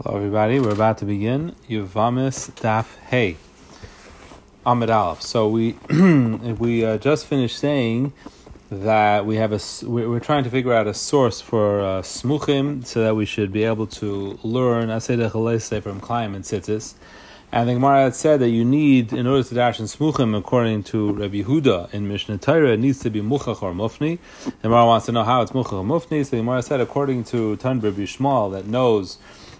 Hello, everybody. We're about to begin Yuvamis Daf Hey Amid Aleph. So we we uh, just finished saying that we have a we're trying to figure out a source for uh, smuchim so that we should be able to learn Aseda Chalese from Klaim and Sittis. And the Gemara had said that you need, in order to dash in smuchim, according to Rabbi Huda in Mishnah Torah, it needs to be muchach or mufni. The Gemara wants to know how it's muchach or mufni. So the Gemara said, according to Tan Rabbi Shmuel, that knows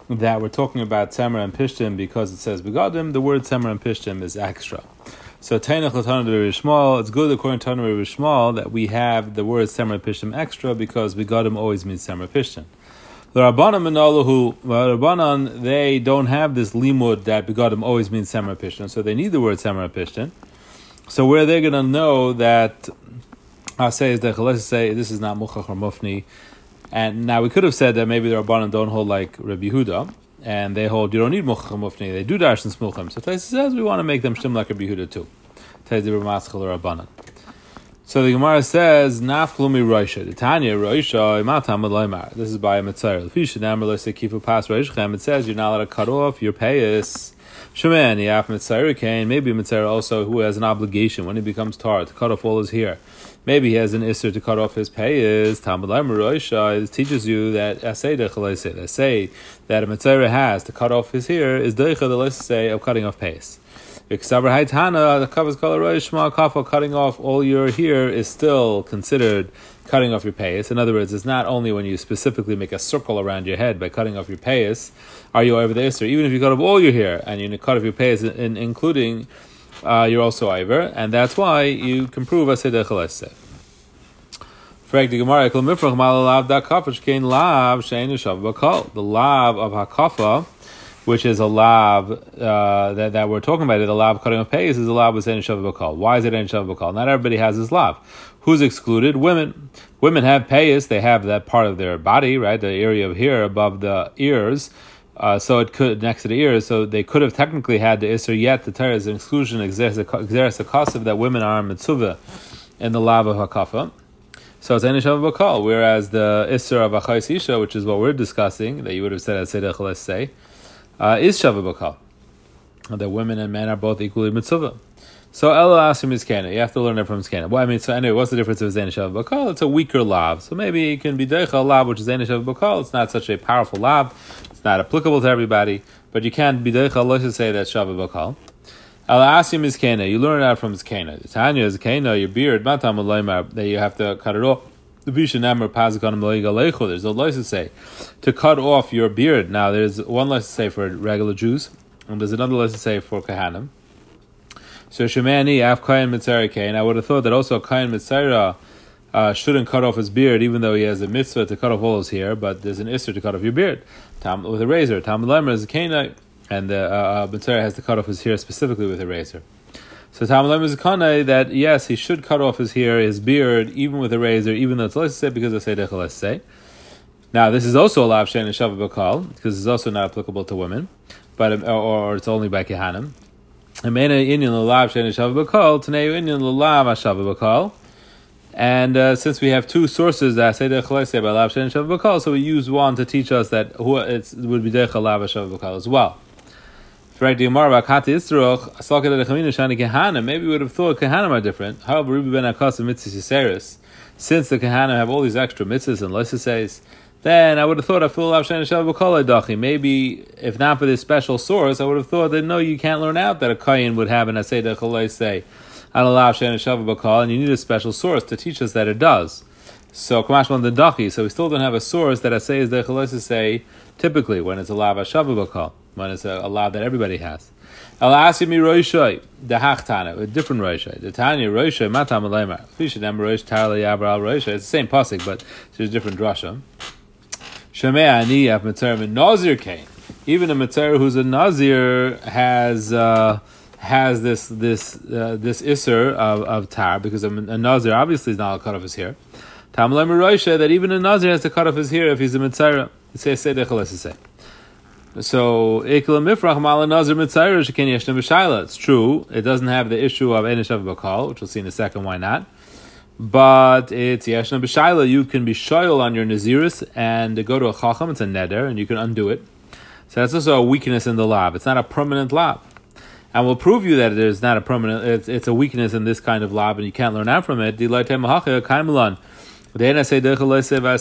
that we're talking about Temer and Pishtim because it says Begadim, the word Temer and Pishtim is extra. So Tainach Shmuel, it's good according to Shmuel that we have the word Temer and Pishtim extra because Begadim always means Temer and Pishtim. The Rabbanan Manalahu, uh, Rabbanan, they don't have this limud that Begadim always means and Pishtim, so they need the word and Pishtim. So where they're going to know that uh, I say is that let's say this is not Muchach or Mufni, and now we could have said that maybe the Rabbanan don't hold like Rabbi Huda, and they hold you don't need Muchach Mufni, they do darshan Smuchim. So Taisa says we want to make them shtim like Rabbi Huda too. Taisa. So the Gemara says, Naflumi Roisha. The Tanya Roisha, Imatam Loimar. This is by a Mitzvah. The Fisha Namar Lose Kifu Pas Roishchem. It says you're not allowed to cut off your payas. Shemen, Yaf Mitzvah Kane. Maybe a Mitzvah also who has an obligation when he becomes tar to cut off all his hair. Maybe he has an isser to cut off his pay. Is Talmud teaches you that say that a mitzvah has to cut off his hair is deicha the say of cutting off pace. Iksaber haitana the covers color roishma kafa cutting off all your hair is still considered cutting off your payas. In other words, it's not only when you specifically make a circle around your head by cutting off your payas, are you over the Isser. Even if you cut off all your hair and you cut off your payas, in, including uh, you're also Iver, and that's why you can prove Asedeh Chaleseh. Frag the Gemara, Ekal Mifrach Mal Lav Da Lav Shein Yishav Bakal. The Lav of Hakafa, which is a lav uh, that, that we're talking about, the lav cutting of pays is a lav with Ein Shav Bakal. Why is it Ein Shav Bakal? Not everybody has this lav. Who's excluded? Women. Women have payas, they have that part of their body, right, the area of here above the ears, uh, so it could next to the ears, so they could have technically had the isser. Yet the Torah is an exclusion exeres a kasav that women are mitzvah in the lava hakafa. So it's any of bakal. Whereas the isser of achais isha, which is what we're discussing, that you would have said as sedech let's say, uh, is shava bakal. That women and men are both equally mitzvah. So Ella Asim is canon. You have to learn it from canon. Well, I mean, so anyway, what's the difference of Zainish of Bakal? It's a weaker lav. So maybe it can be Deicha lav, which is Zainish of Bakal. It's not such a powerful lav. It's not applicable to everybody, but you can't be Deicha let's just say that Shava Bakal. Ella Asim is canon. You learn that from Zkana. The Tanya is Kana, your beard, Matam that you have to cut it off. The Visha Namar Pazakon There's a say to cut off your beard. Now, there's one license say for regular Jews, and there's another license to say for Kahanim. So Shemani Af Kain Mitzara Kain. I would have thought that also Kain Mitzara uh, shouldn't cut off his beard, even though he has a mitzvah to cut off all his hair. But there's an isser to cut off your beard Tam, with a razor. Tam Lemer is a Kainite, and the uh, uh, has to cut off his hair specifically with a razor. So Tam Lemer is a Kanai that yes, he should cut off his hair, his beard, even with a razor, even though it's let's say because of Seidech let's say. Now this is also a lav shein and because it's also not applicable to women, but or, or it's only by kehanim. And uh, since we have two sources that say Dechalese so we use one to teach us that it would be Dechal Lav Shav as well. Maybe we would have thought Kehanim are different. However, Ruby ben Akas and Mitzvah since the Kehanim have all these extra mitzvahs and says then I would have thought dachi. Maybe if not for this special source, I would have thought that no, you can't learn out that a kayin would have an asay say and you need a special source to teach us that it does. So kamashman the dachi. So we still don't have a source that asay is the say typically when it's a lav bakal when it's a, a lav that everybody has. I'll ask me roishoy the hachtana a different roishoy. The tanya roishoy matam aleimer. Fisha roish tarli roishoy. It's the same pasuk, but a different drasha. Shemei ani have mitzvah nazir kain. Even a mitzvah who's a nazir has uh, has this this uh, this iser of, of tar because a, a nazir obviously is not a cut off his hair. Tamlem Roisha that even a nazir has to cut off his hair if he's a mitzvah. Say say say. So ikla mifrach mala nazir mitzvah sheken yeshna. It's true. It doesn't have the issue of enishav bakal, which we'll see in a second. Why not? But it's yeshna b'shayla. You can be shoyal on your naziris and go to a chacham. It's a neder, and you can undo it. So that's also a weakness in the lab. It's not a permanent lab. And we'll prove you that there's not a permanent, it's, it's a weakness in this kind of lab, and you can't learn out from it. We have a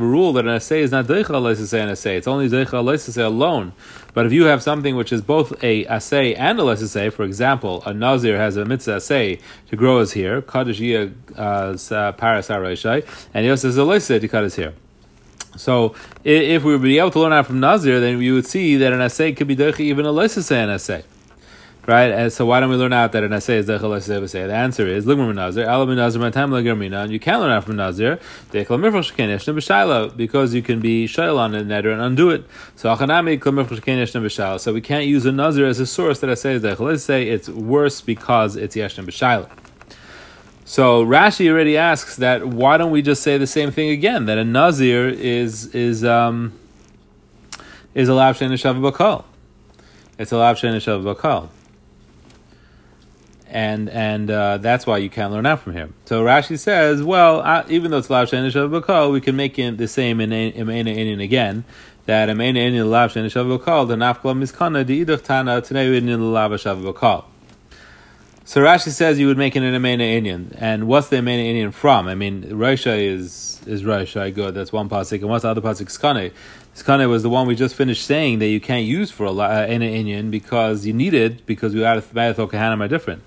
rule that an assay is not deicha an assay. It's only deicha alone. But if you have something which is both a assay and a assay, for example, a nazir has a mitzvah assay to grow his hair, uh, paras and he also has a leisay to cut his hair. So if we would be able to learn out from Nazir, then we would see that an assay could be deicha even a leisay an assay right? And so why don't we learn out that an assay is say? The answer is ligmar nazir, alam nazir, my time lagermina, and you can learn out from nazir because you can be shail on a neder and undo it. So achanami. So we can't use a nazir as a source that assay is dechel say it's worse because it's yeshna b'shaila. So Rashi already asks that why don't we just say the same thing again? That a nazir is is um is a lav shein bakal. It's a lav shein bakal and and uh, that's why you can't learn out from him. So Rashi says, well, even though it's lav shenish we can make it the same in Amena Indian again. That Amena Indian lav shenish bakal, the nafkla miskana the idach tana today in the lav bakal. So Rashi says you would make it an Amena Indian, and what's the Amena Indian from? I mean, Raisha is is Raisha good. That's one pasuk, and what's the other pasuk? Skane. Skane was the one we just finished saying that you can't use for a uh, Indian because you need it because we out of Kahanim are different.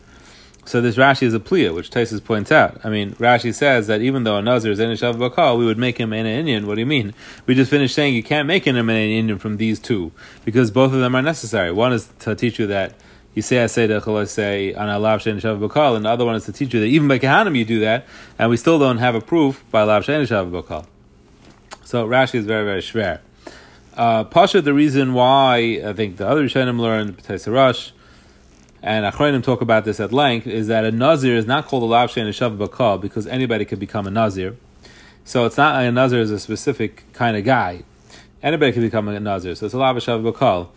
So this Rashi is a pliya, which Taisus points out. I mean, Rashi says that even though a Nazir is in a Bakal, we would make him an Indian. What do you mean? We just finished saying you can't make him an Indian from these two, because both of them are necessary. One is to teach you that you say I say the say on Alav Shein Shav Bakal, and the other one is to teach you that even by Kahanim you do that, and we still don't have a proof by Alav Shein Shav Bakal. So Rashi is very, very schwer. Uh, Pasha, the reason why I think the other Rishonim learned, B'Tei Rush, and Achronim talk about this at length, is that a Nazir is not called a Lav and a Shav Bakal because anybody could become a Nazir. So it's not a Nazir is a specific kind of guy. Anybody can become a Nazir. So it's a Lav Shav Bakal.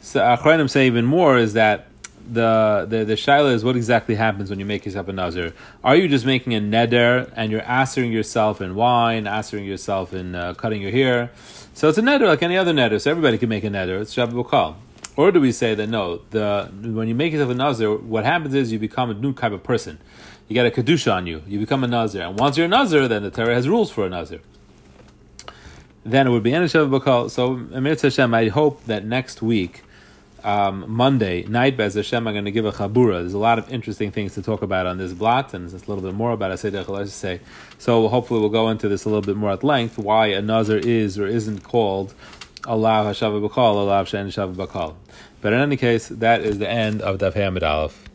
So Achronim say even more is that the the the shaila is what exactly happens when you make yourself a nazir. Are you just making a neder and you're answering yourself in wine, answering yourself in uh, cutting your hair? So it's a neder like any other neder. So everybody can make a neder. It's bakal. Or do we say that no, the when you make yourself a nazir, what happens is you become a new type of person. You get a kedusha on you. You become a nazir, and once you're a nazir, then the Torah has rules for a nazir. Then it would be Enishav Bakal. So, Amir Hashem, I hope that next week, um, Monday night, Bez Hashem, I'm going to give a chabura. There's a lot of interesting things to talk about on this blot, and there's a little bit more about Asay say. So, hopefully, we'll go into this a little bit more at length why a nazir is or isn't called Allah Hashav Bakal, Allah Shen Shav Bakal. But in any case, that is the end of Daf Hamid Aleph.